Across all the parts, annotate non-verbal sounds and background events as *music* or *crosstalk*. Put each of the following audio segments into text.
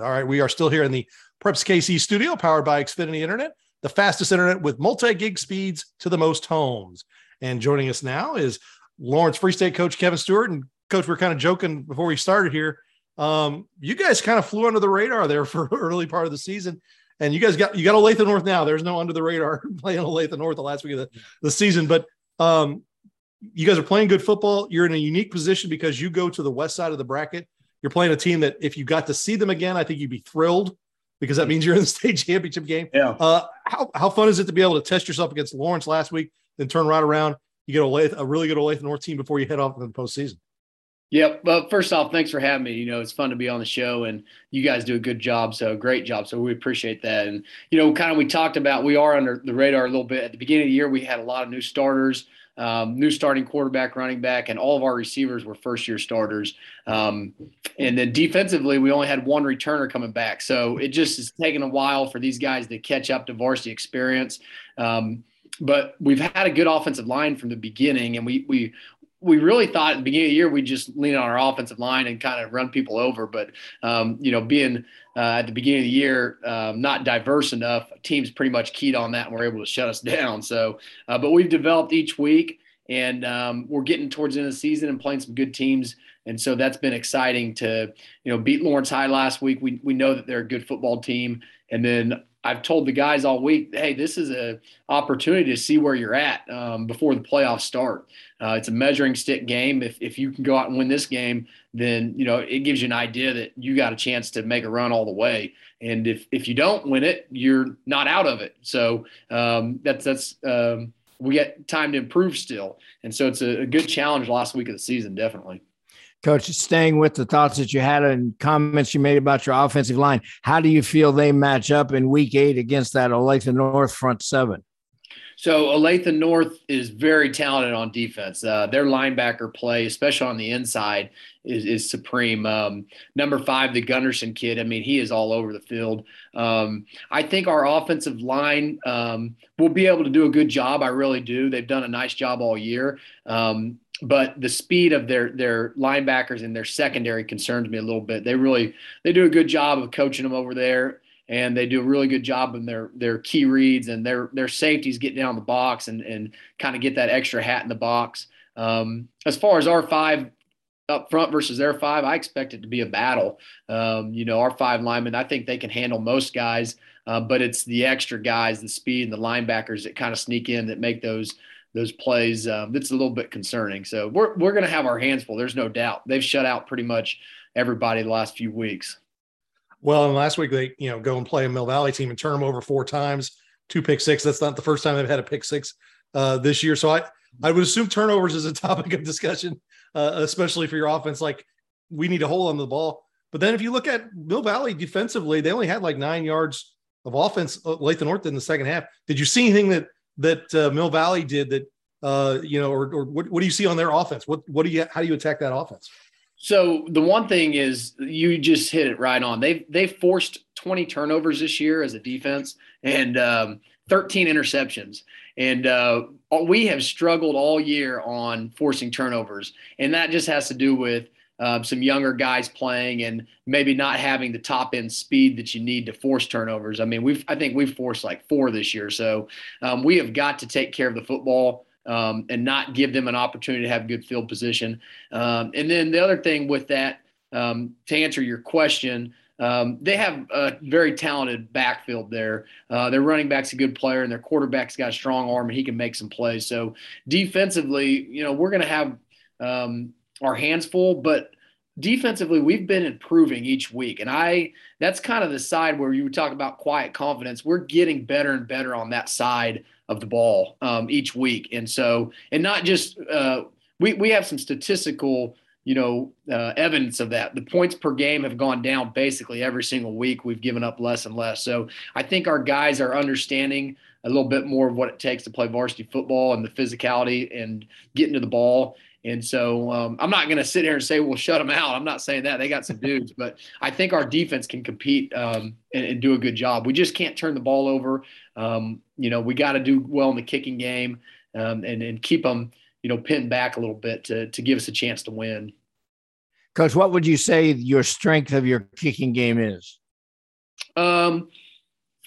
All right, we are still here in the Preps KC studio, powered by Xfinity Internet, the fastest internet with multi-gig speeds to the most homes. And joining us now is Lawrence Free State coach Kevin Stewart. And coach, we are kind of joking before we started here. Um, you guys kind of flew under the radar there *laughs* for early part of the season. And you guys got you got Olathe North now. There's no under the radar *laughs* playing Olathe North the last week of the, the season. But um, you guys are playing good football. You're in a unique position because you go to the west side of the bracket you're playing a team that if you got to see them again, I think you'd be thrilled because that means you're in the *laughs* state championship game. Yeah. Uh, how, how fun is it to be able to test yourself against Lawrence last week, then turn right around? You get a, a really good Olathe North team before you head off in the postseason. Yep. Well, first off, thanks for having me. You know, it's fun to be on the show and you guys do a good job. So great job. So we appreciate that. And, you know, kind of we talked about we are under the radar a little bit. At the beginning of the year, we had a lot of new starters um, new starting quarterback, running back, and all of our receivers were first year starters. Um, and then defensively, we only had one returner coming back. So it just is taking a while for these guys to catch up to varsity experience. Um, but we've had a good offensive line from the beginning, and we we we really thought at the beginning of the year we'd just lean on our offensive line and kind of run people over. But um, you know, being uh, at the beginning of the year um, not diverse enough, teams pretty much keyed on that and were able to shut us *laughs* down. So, uh, but we've developed each week, and um, we're getting towards the end of the season and playing some good teams. And so that's been exciting to you know beat Lawrence High last week. We we know that they're a good football team, and then I've told the guys all week, hey, this is an opportunity to see where you're at um, before the playoffs start. Uh, it's a measuring stick game. If if you can go out and win this game, then you know it gives you an idea that you got a chance to make a run all the way. And if if you don't win it, you're not out of it. So um, that's that's um, we get time to improve still. And so it's a, a good challenge last week of the season, definitely. Coach, staying with the thoughts that you had and comments you made about your offensive line, how do you feel they match up in week eight against that Olathe North front seven? So Olathe North is very talented on defense. Uh, their linebacker play, especially on the inside, is, is supreme. Um, number five, the Gunderson kid. I mean, he is all over the field. Um, I think our offensive line um, will be able to do a good job. I really do. They've done a nice job all year. But the speed of their their linebackers and their secondary concerns me a little bit. They really they do a good job of coaching them over there, and they do a really good job in their their key reads and their their safeties get down the box and and kind of get that extra hat in the box. Um, as far as our five up front versus their five, I expect it to be a battle. Um, you know, our five linemen, I think they can handle most guys, uh, but it's the extra guys, the speed and the linebackers that kind of sneak in that make those those plays. Um, that's a little bit concerning. So we're we're going to have our hands full. There's no doubt. They've shut out pretty much everybody the last few weeks. Well, and last week they you know go and play a Mill Valley team and turn them over four times, two pick six. That's not the first time they've had a pick six uh, this year. So I I would assume turnovers is a *laughs* topic of discussion, uh, especially for your offense. Like we need to hold on the ball. But then if you look at Mill Valley defensively, they only had like nine yards of offense uh, the North in the second half. Did you see anything that that uh, Mill Valley did that uh, you know, or, or what, what do you see on their offense? What what do you how do you attack that offense? So the one thing is you just hit it right on. They've they've forced 20 turnovers this year as a defense and um, 13 interceptions. And uh, we have struggled all year on forcing turnovers, and that just has to do with um, some younger guys playing and maybe not having the top end speed that you need to force turnovers. I mean, we've I think we've forced like four this year, so um, we have got to take care of the football. Um, and not give them an opportunity to have good field position. Um, and then the other thing with that, um, to answer your question, um, they have a very talented backfield there. Uh, their running back's a good player, and their quarterback's got a strong arm, and he can make some plays. So defensively, you know, we're going to have um, our hands full, but defensively we've been improving each week and i that's kind of the side where you talk about quiet confidence we're getting better and better on that side of the ball um, each week and so and not just uh, we, we have some statistical you know, uh, evidence of that. The points per game have gone down basically every single week. We've given up less and less. So I think our guys are understanding a little bit more of what it takes to play varsity football and the physicality and getting to the ball. And so um, I'm not going to sit here and say we'll shut them out. I'm not saying that they got some *laughs* dudes, but I think our defense can compete um, and, and, do a good job. We just can't turn the ball over. Um, you know, we got to do well in the kicking game um, and and keep them, you know, pinned back a little bit to to give us a chance to win. Coach, what would you say your strength of your kicking game is? Um,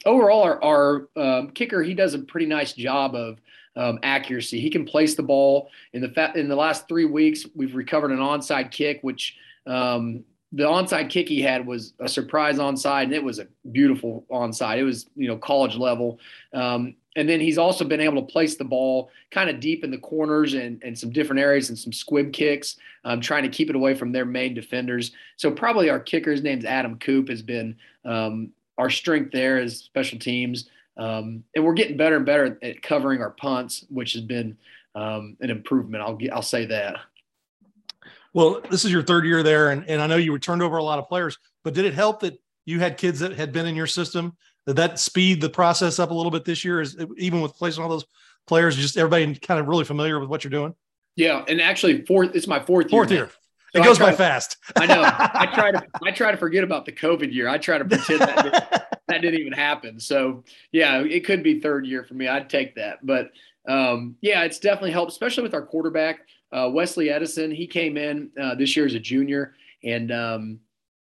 overall, our, our um, kicker he does a pretty nice job of um, accuracy. He can place the ball. In the fa- in the last three weeks, we've recovered an onside kick, which um, the onside kick he had was a surprise onside, and it was a beautiful onside. It was you know college level. Um, and then he's also been able to place the ball kind of deep in the corners and, and some different areas and some squib kicks, um, trying to keep it away from their main defenders. So probably our kicker's name's Adam Coop has been um, our strength there is special teams. Um, and we're getting better and better at covering our punts, which has been um, an improvement. I'll I'll say that. Well, this is your third year there, and, and I know you returned over a lot of players, but did it help that you had kids that had been in your system? Did that speed the process up a little bit this year? Is even with placing all those players, just everybody kind of really familiar with what you're doing? Yeah, and actually, fourth. It's my fourth year. Fourth year. So it goes by to, fast. I know. I *laughs* try to I try to forget about the COVID year. I try to pretend that *laughs* that didn't even happen. So yeah, it could be third year for me. I'd take that. But um, yeah, it's definitely helped, especially with our quarterback uh, Wesley Edison. He came in uh, this year as a junior, and um,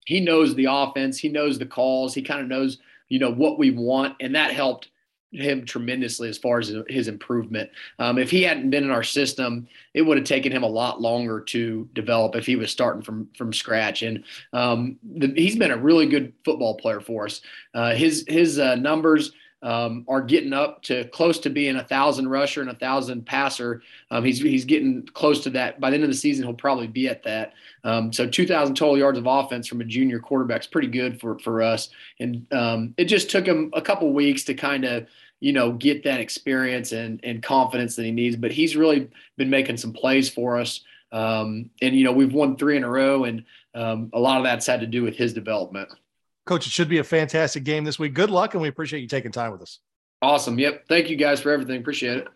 he knows the offense. He knows the calls. He kind of knows you know what we want, and that helped him tremendously as far as his improvement. Um, if he hadn't been in our system, it would have taken him a lot longer to develop if he was starting from from scratch. And um, the, he's been a really good football player for us. Uh, his his uh, numbers um, are getting up to close to being a thousand rusher and a thousand passer. Um, he's he's getting close to that. By the end of the season, he'll probably be at that. Um, so 2,000 total yards of offense from a junior quarterback is pretty good for for us. And um, it just took him a couple weeks to kind of you know get that experience and and confidence that he needs. But he's really been making some plays for us. Um, and you know we've won three in a row, and um, a lot of that's had to do with his development. Coach, it should be a fantastic game this week. Good luck, and we appreciate you taking time with us. Awesome. Yep. Thank you guys for everything. Appreciate it.